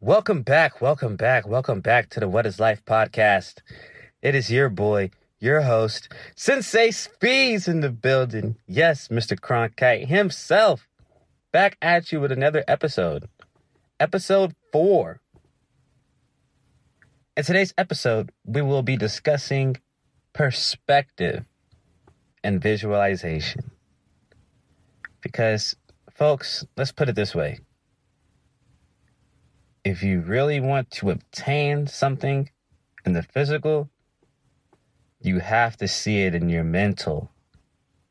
Welcome back, welcome back, welcome back to the What is Life podcast. It is your boy, your host, Sensei Speeds in the building. Yes, Mr. Cronkite himself, back at you with another episode. Episode 4. In today's episode, we will be discussing perspective and visualization. Because, folks, let's put it this way if you really want to obtain something in the physical, you have to see it in your mental.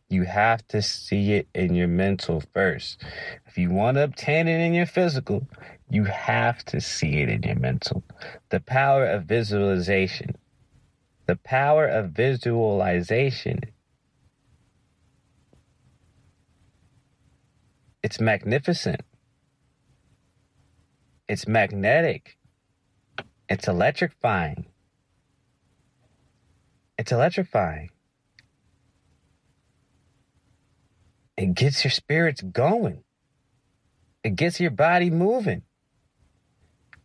You have to see it in your mental first. If you want to obtain it in your physical, you have to see it in your mental. The power of visualization. The power of visualization. It's magnificent. It's magnetic. It's electrifying. It's electrifying. It gets your spirits going. It gets your body moving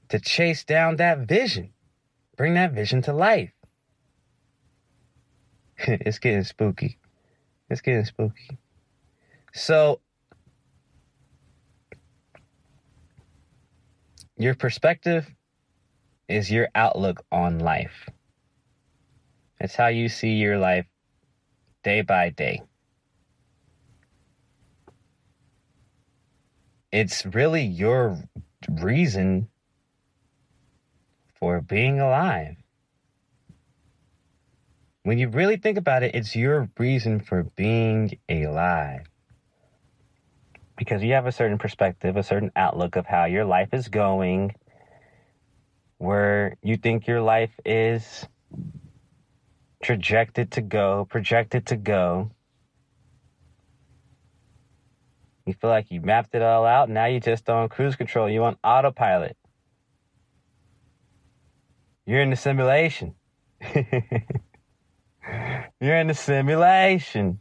to chase down that vision. Bring that vision to life. it's getting spooky. It's getting spooky. So, Your perspective is your outlook on life. It's how you see your life day by day. It's really your reason for being alive. When you really think about it, it's your reason for being alive because you have a certain perspective, a certain outlook of how your life is going, where you think your life is trajected to go, projected to go. You feel like you mapped it all out. Now you're just on cruise control. You on autopilot. You're in the simulation. you're in the simulation.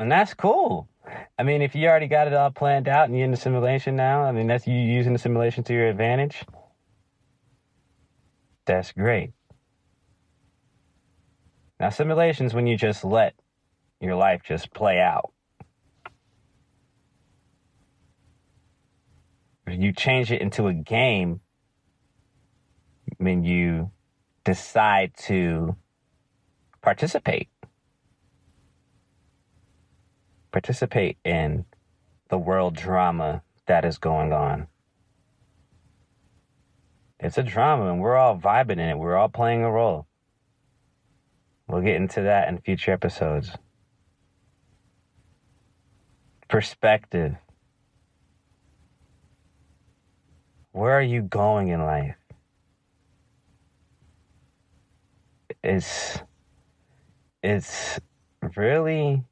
And that's cool. I mean, if you already got it all planned out and you're in the simulation now, I mean, that's you using the simulation to your advantage. That's great. Now, simulations when you just let your life just play out. You change it into a game when you decide to participate participate in the world drama that is going on. It's a drama and we're all vibing in it. We're all playing a role. We'll get into that in future episodes. Perspective. Where are you going in life? It's it's really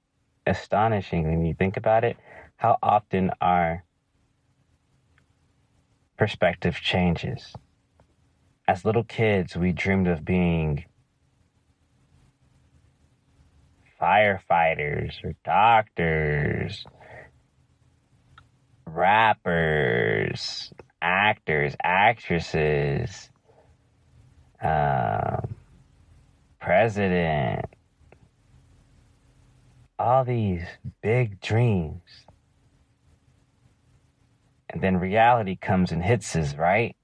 astonishing when you think about it how often our perspective changes. As little kids, we dreamed of being firefighters or doctors, rappers, actors, actresses, um, president, all these big dreams. And then reality comes and hits us, right?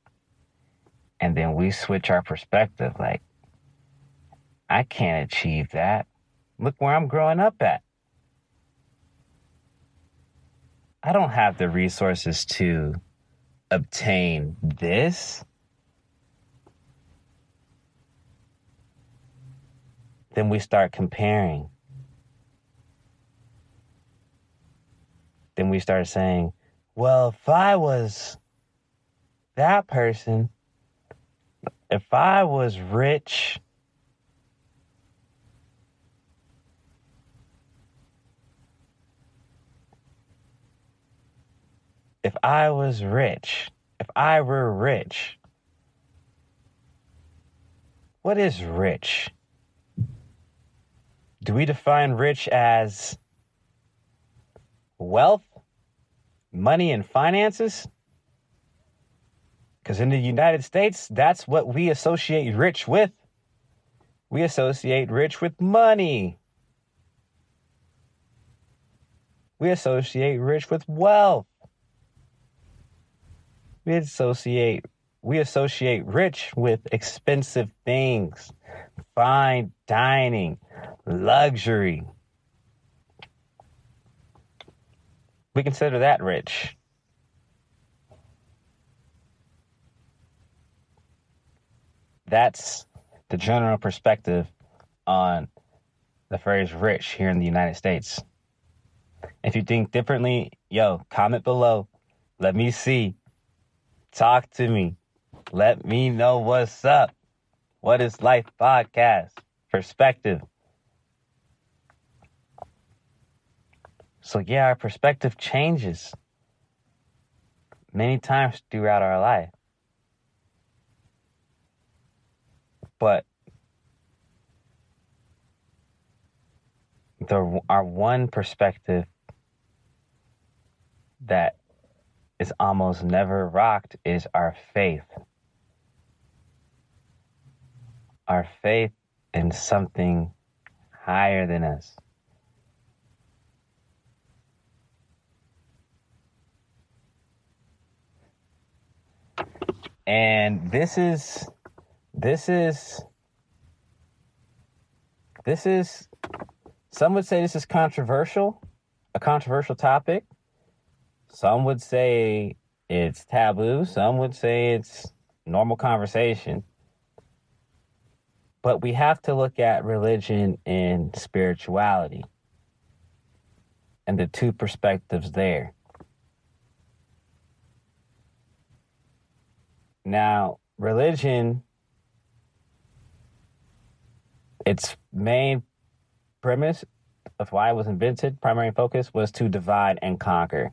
And then we switch our perspective like, I can't achieve that. Look where I'm growing up at. I don't have the resources to obtain this. Then we start comparing then we start saying, well, if I was that person, if I was rich, if I was rich, if I were rich, what is rich? Do we define rich as wealth, money, and finances? Because in the United States, that's what we associate rich with. We associate rich with money. We associate rich with wealth. We associate we associate rich with expensive things, fine dining, luxury. We consider that rich. That's the general perspective on the phrase rich here in the United States. If you think differently, yo, comment below. Let me see. Talk to me. Let me know what's up. What is Life Podcast? Perspective. So, yeah, our perspective changes many times throughout our life. But the our one perspective that is almost never rocked is our faith. Our faith in something higher than us. And this is this is this is some would say this is controversial, a controversial topic. Some would say it's taboo, some would say it's normal conversation. But we have to look at religion and spirituality and the two perspectives there. Now, religion, its main premise of why it was invented, primary focus was to divide and conquer.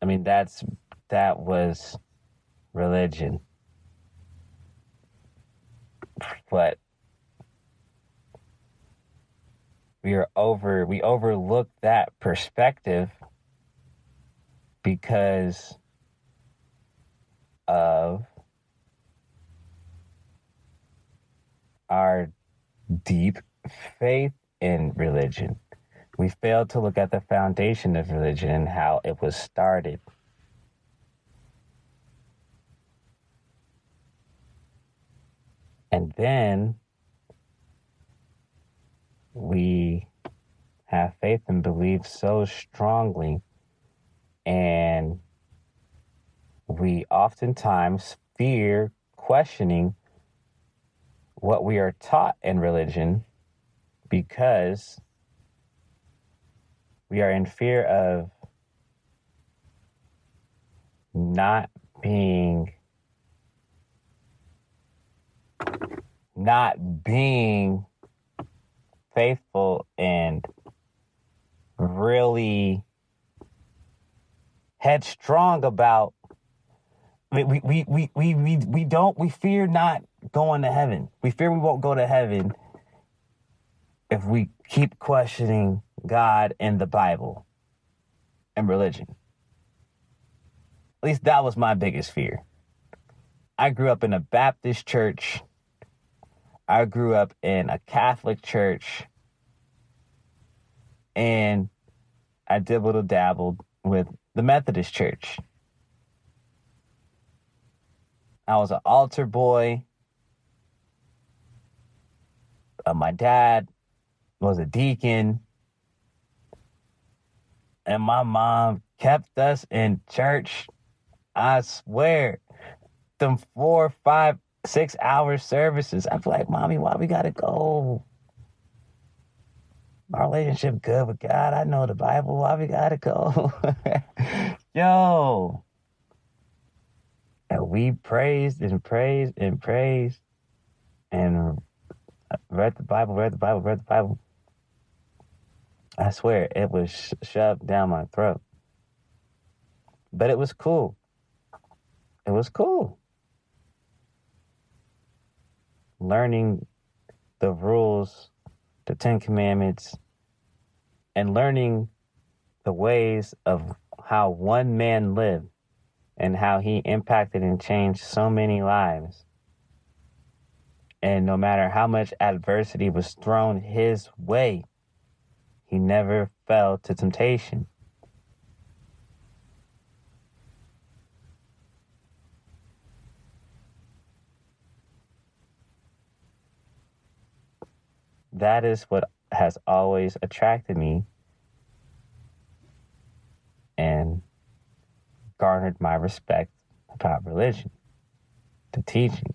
I mean, that's that was religion. But we are over we overlook that perspective because of our deep faith in religion. We fail to look at the foundation of religion and how it was started. And then we have faith and believe so strongly and we oftentimes fear questioning what we are taught in religion because we are in fear of not being not being faithful and really headstrong about we we, we, we, we, we don't we fear not going to heaven. We fear we won't go to heaven if we keep questioning God and the Bible and religion. At least that was my biggest fear. I grew up in a Baptist church. I grew up in a Catholic church. And I dibbled dabbled with the Methodist Church. I was an altar boy. Uh, my dad was a deacon. And my mom kept us in church. I swear, them four, five, six hour services. I feel like, mommy, why we gotta go? My relationship good with God. I know the Bible. Why we gotta go? Yo. And we praised and praised and praised and read the Bible, read the Bible, read the Bible. I swear it was shoved down my throat. But it was cool. It was cool. Learning the rules the Ten Commandments, and learning the ways of how one man lived and how he impacted and changed so many lives. And no matter how much adversity was thrown his way, he never fell to temptation. That is what has always attracted me and garnered my respect about religion, the teachings,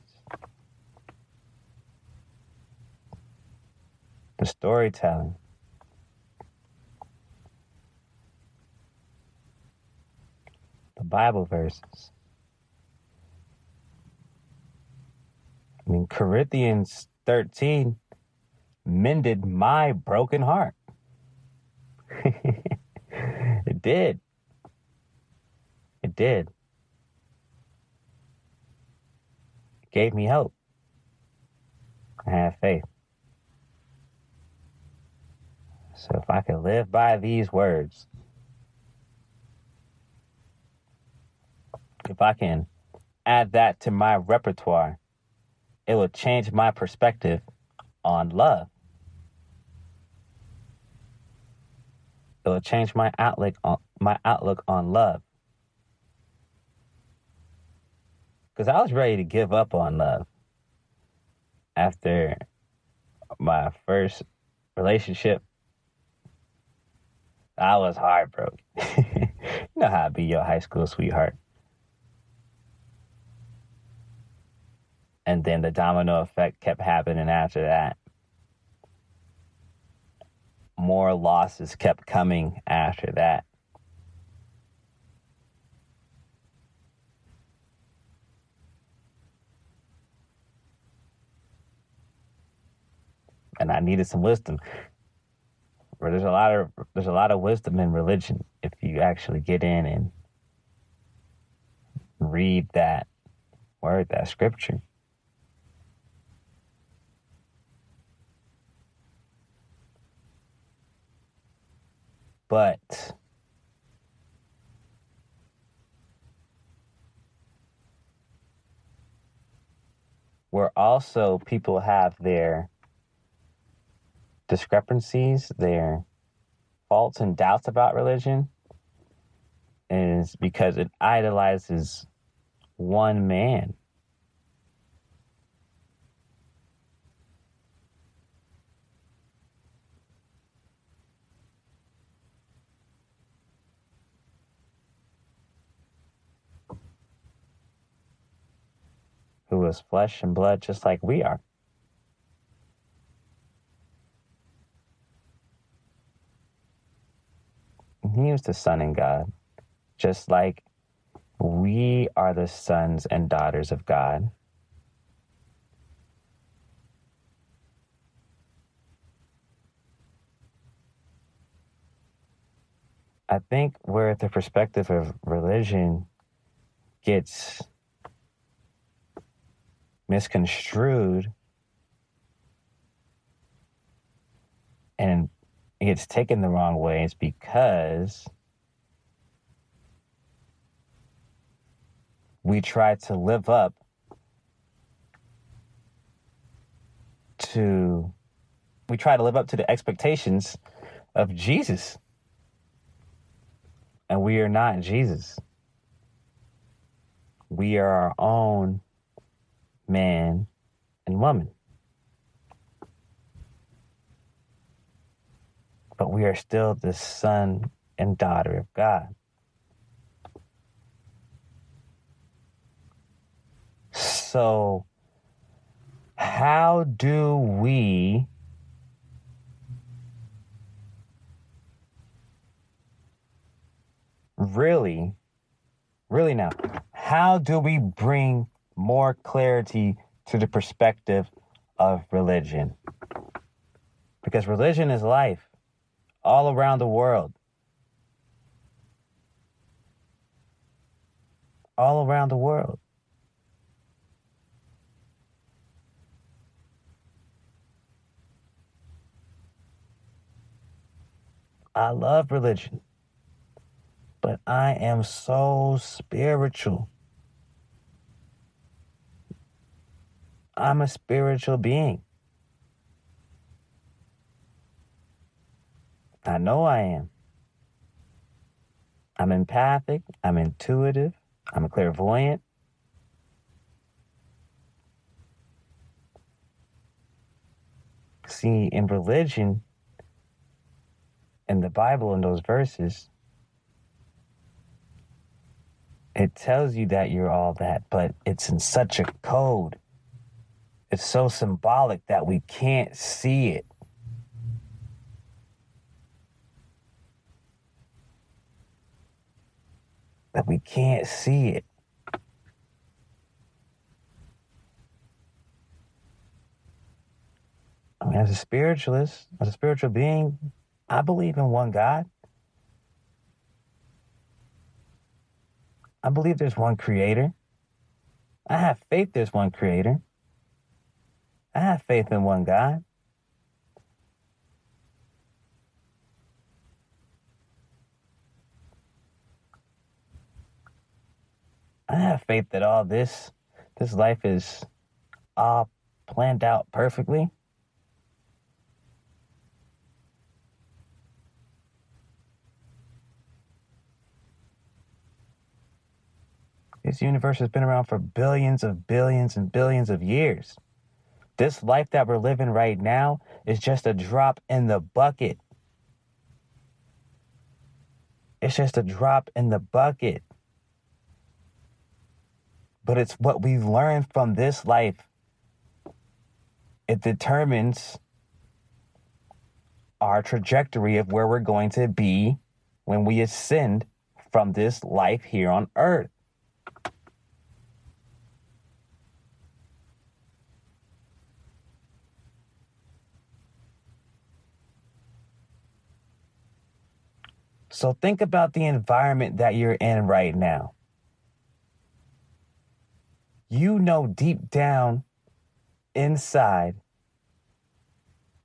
the storytelling. The Bible verses. I mean, Corinthians 13 mended my broken heart. it did. It did. It gave me hope. I have faith. So if I could live by these words, if I can add that to my repertoire, it will change my perspective on love. It will change my outlook on my outlook on love. Because I was ready to give up on love after my first relationship. I was heartbroken. you know how to be your high school sweetheart. And then the domino effect kept happening after that more losses kept coming after that. And I needed some wisdom. There's a lot of there's a lot of wisdom in religion if you actually get in and read that word, that scripture. But where also people have their discrepancies, their faults and doubts about religion is because it idolizes one man. Who is flesh and blood just like we are. He was the Son in God, just like we are the sons and daughters of God. I think where the perspective of religion gets misconstrued and it gets taken the wrong way is because we try to live up to we try to live up to the expectations of Jesus. And we are not Jesus. We are our own man, and woman. But we are still the son and daughter of God. So, how do we really, really now, how do we bring more clarity to the perspective of religion. Because religion is life all around the world. All around the world. I love religion, but I am so spiritual. I'm a spiritual being. I know I am. I'm empathic. I'm intuitive. I'm a clairvoyant. See, in religion, in the Bible, in those verses, it tells you that you're all that, but it's in such a code. It's so symbolic that we can't see it. That we can't see it. I mean, as a spiritualist, as a spiritual being, I believe in one God. I believe there's one creator. I have faith there's one creator. I have faith in one God. I have faith that all this, this life is all planned out perfectly. This universe has been around for billions of billions and billions of years. This life that we're living right now is just a drop in the bucket. It's just a drop in the bucket. But it's what we learn from this life. It determines our trajectory of where we're going to be when we ascend from this life here on earth. So think about the environment that you're in right now. You know deep down inside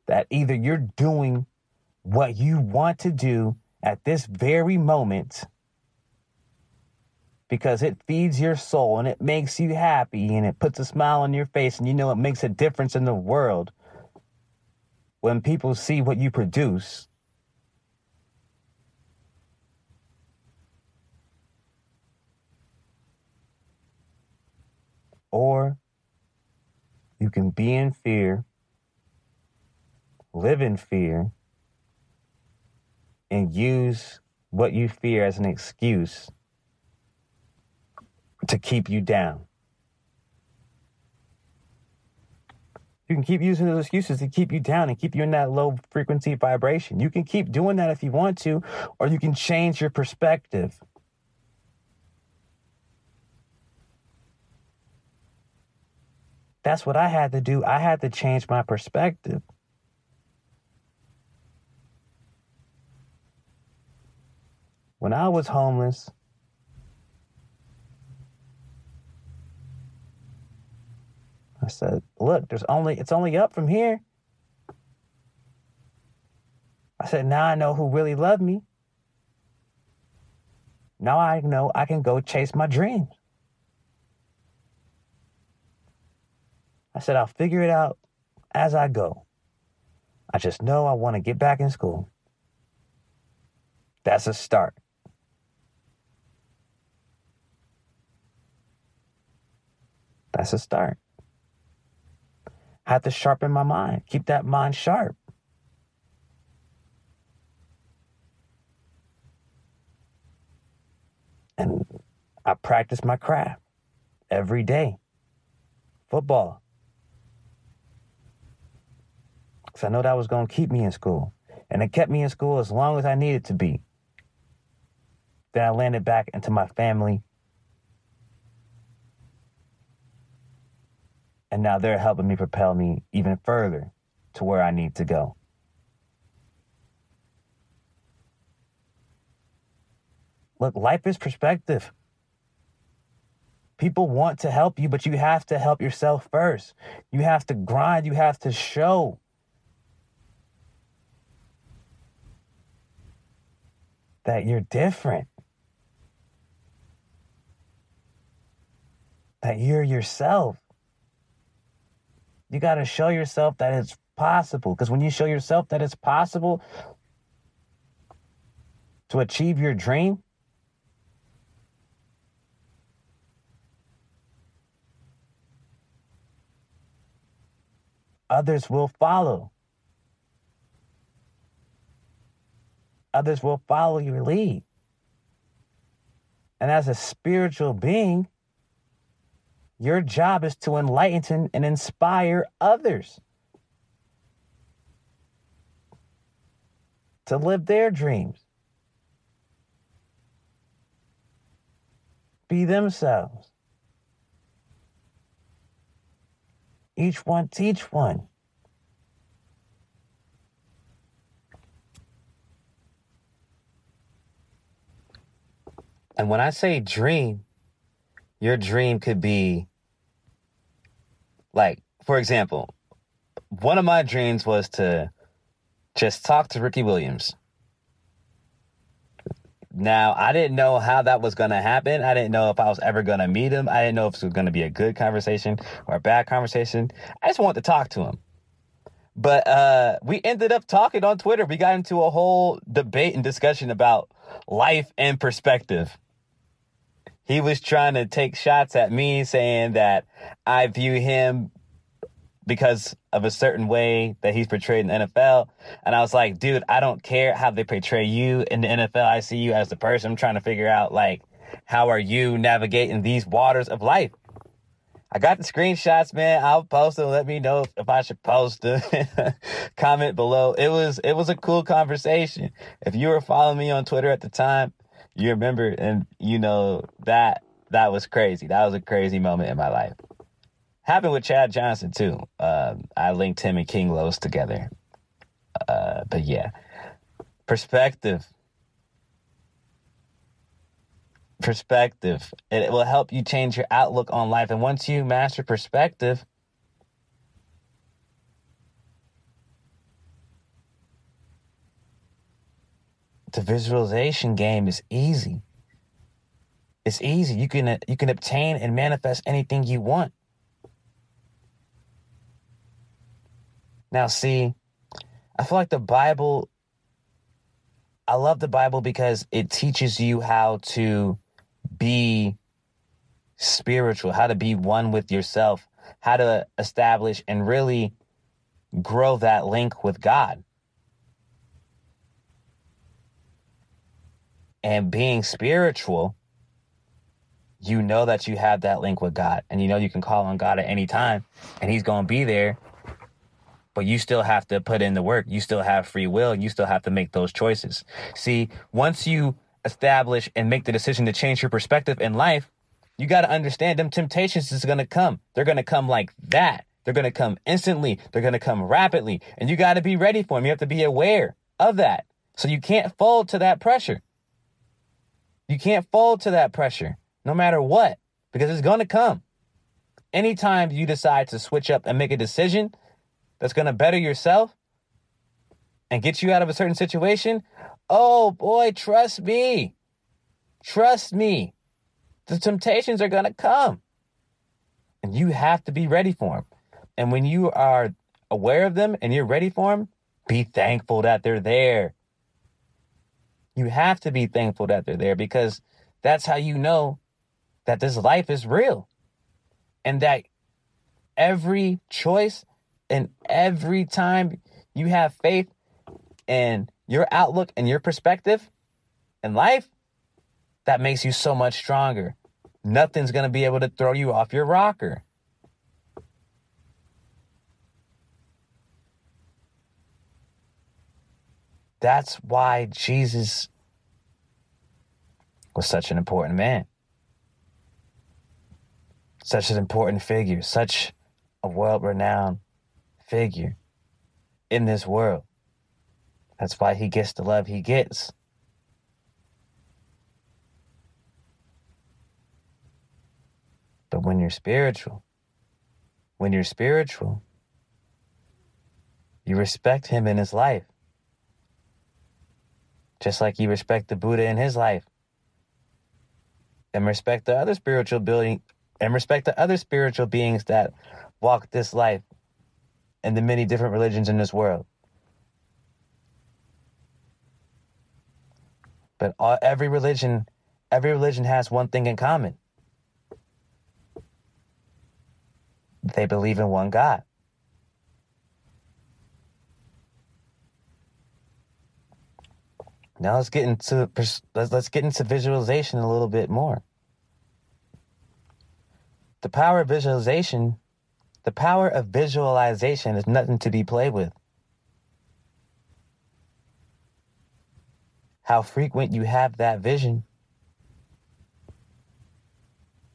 that either you're doing what you want to do at this very moment because it feeds your soul and it makes you happy and it puts a smile on your face and you know it makes a difference in the world when people see what you produce Or you can be in fear, live in fear, and use what you fear as an excuse to keep you down. You can keep using those excuses to keep you down and keep you in that low frequency vibration. You can keep doing that if you want to, or you can change your perspective. That's what I had to do. I had to change my perspective. When I was homeless, I said, "Look, there's only it's only up from here." I said, "Now I know who really loved me. Now I know I can go chase my dreams." I said, I'll figure it out as I go. I just know I want to get back in school. That's a start. That's a start. I have to sharpen my mind, keep that mind sharp. And I practice my craft every day. Football, because I know that was going to keep me in school. And it kept me in school as long as I needed to be. Then I landed back into my family. And now they're helping me propel me even further to where I need to go. Look, life is perspective. People want to help you, but you have to help yourself first. You have to grind, you have to show. that you're different, that you're yourself. You got to show yourself that it's possible. Because when you show yourself that it's possible to achieve your dream, others will follow. Others will follow your lead. And as a spiritual being, your job is to enlighten and inspire others to live their dreams, be themselves. Each one teach one. And when I say dream, your dream could be like, for example, one of my dreams was to just talk to Ricky Williams. Now, I didn't know how that was going to happen. I didn't know if I was ever going to meet him. I didn't know if it was going to be a good conversation or a bad conversation. I just wanted to talk to him. But uh, we ended up talking on Twitter. We got into a whole debate and discussion about life and perspective. He was trying to take shots at me, saying that I view him because of a certain way that he's portrayed in the NFL. And I was like, dude, I don't care how they portray you in the NFL. I see you as the person. I'm trying to figure out, like, how are you navigating these waters of life? I got the screenshots, man. I'll post them. Let me know if I should post them. Comment below. It was it was a cool conversation. If you were following me on Twitter at the time, you remember, and you know that that was crazy. That was a crazy moment in my life. Happened with Chad Johnson too. Uh, I linked him and King Los together. Uh, but yeah, perspective. Perspective. It will help you change your outlook on life. And once you master perspective, the visualization game is easy. It's easy. You can you can obtain and manifest anything you want. Now, see, I feel like the Bible. I love the Bible because it teaches you how to be spiritual, how to be one with yourself, how to establish and really grow that link with God. And being spiritual, you know that you have that link with God and you know you can call on God at any time and He's going to be there. But you still have to put in the work. You still have free will. You still have to make those choices. See, once you establish and make the decision to change your perspective in life, you got to understand them temptations is going to come. They're going to come like that. They're going to come instantly. They're going to come rapidly. And you got to be ready for them. You have to be aware of that. So you can't fold to that pressure. You can't fold to that pressure no matter what because it's going to come. Anytime you decide to switch up and make a decision that's going to better yourself and get you out of a certain situation, oh boy, trust me. Trust me. The temptations are going to come. And you have to be ready for them. And when you are aware of them and you're ready for them, be thankful that they're there. You have to be thankful that they're there because that's how you know that this life is real and that every choice and every time you have faith in your outlook and your perspective in life, that makes you so much stronger. Nothing's going to be able to throw you off your rocker. That's why Jesus was such an important man, such an important figure, such a world renowned figure in this world. That's why he gets the love he gets. But when you're spiritual, when you're spiritual, you respect him in his life. Just like you respect the Buddha in his life. And respect the other spiritual building and respect the other spiritual beings that walk this life and the many different religions in this world. But all, every religion, every religion has one thing in common. They believe in one God. Now let's get into let's get into visualization a little bit more. The power of visualization, the power of visualization is nothing to be played with. How frequent you have that vision,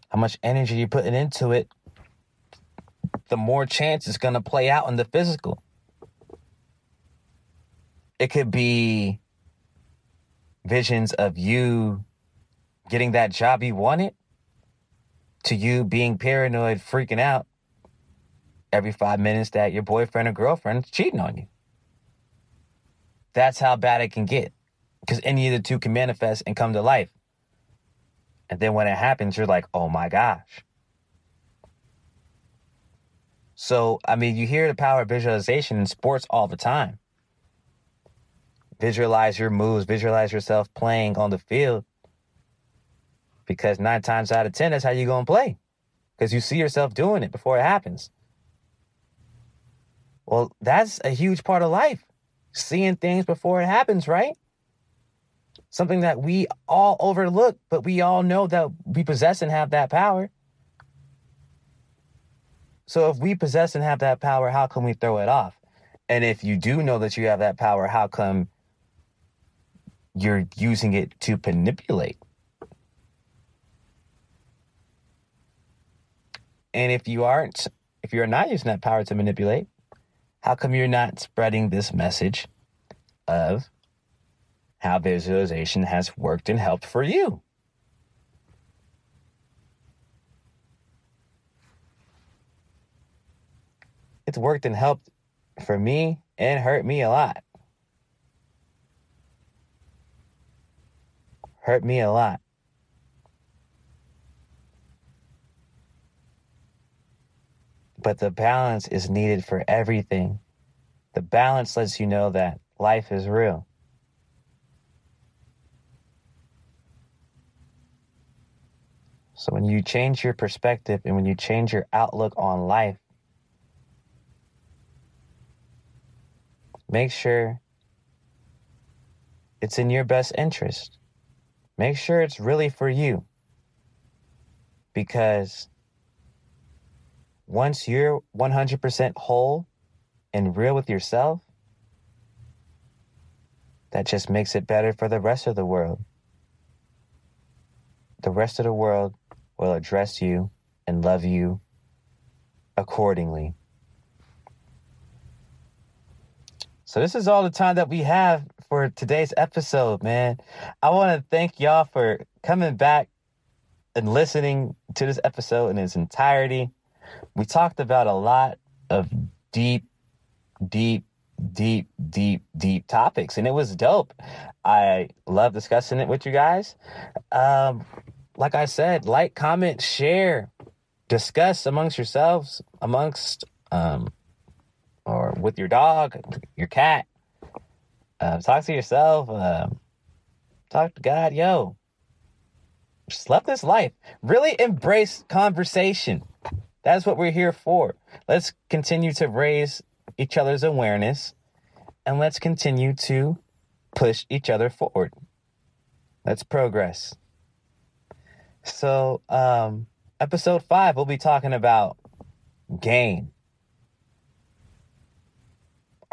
how much energy you're putting into it, the more chance it's going to play out in the physical. It could be visions of you getting that job you wanted to you being paranoid, freaking out every five minutes that your boyfriend or girlfriend is cheating on you. That's how bad it can get because any of the two can manifest and come to life. And then when it happens, you're like, oh my gosh. So, I mean, you hear the power of visualization in sports all the time. Visualize your moves, visualize yourself playing on the field. Because nine times out of 10, that's how you're going to play. Because you see yourself doing it before it happens. Well, that's a huge part of life. Seeing things before it happens, right? Something that we all overlook, but we all know that we possess and have that power. So if we possess and have that power, how can we throw it off? And if you do know that you have that power, how come you're using it to manipulate. And if you aren't, if you're not using that power to manipulate, how come you're not spreading this message of how visualization has worked and helped for you? It's worked and helped for me and hurt me a lot. Hurt me a lot. But the balance is needed for everything. The balance lets you know that life is real. So when you change your perspective and when you change your outlook on life, make sure it's in your best interest. Make sure it's really for you. Because once you're 100% whole and real with yourself, that just makes it better for the rest of the world. The rest of the world will address you and love you accordingly. So, this is all the time that we have for today's episode, man. I want to thank y'all for coming back and listening to this episode in its entirety. We talked about a lot of deep, deep, deep, deep, deep topics, and it was dope. I love discussing it with you guys. Um, like I said, like, comment, share, discuss amongst yourselves, amongst, um, or with your dog, your cat, uh, talk to yourself. Uh, talk to God. Yo, just love this life. Really embrace conversation. That's what we're here for. Let's continue to raise each other's awareness and let's continue to push each other forward. Let's progress. So, um, episode five, we'll be talking about game.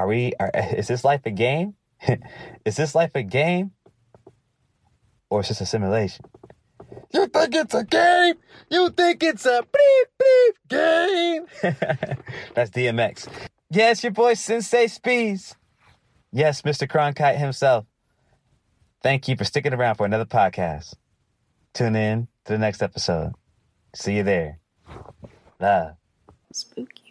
Are we, are, is this life a game? is this life a game or is this a simulation? You think it's a game? You think it's a beep beep game? That's DMX. Yes, your boy Sensei Speeds. Yes, Mr. Cronkite himself. Thank you for sticking around for another podcast. Tune in to the next episode. See you there. Love. Spooky.